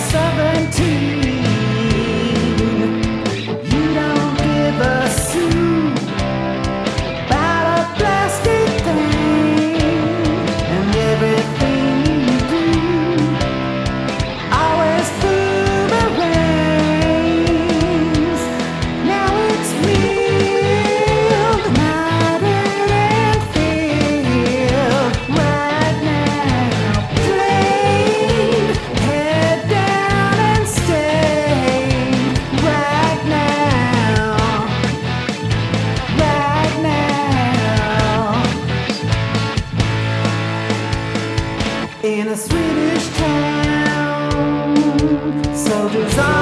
sovereignty In a Swedish town, soldiers on.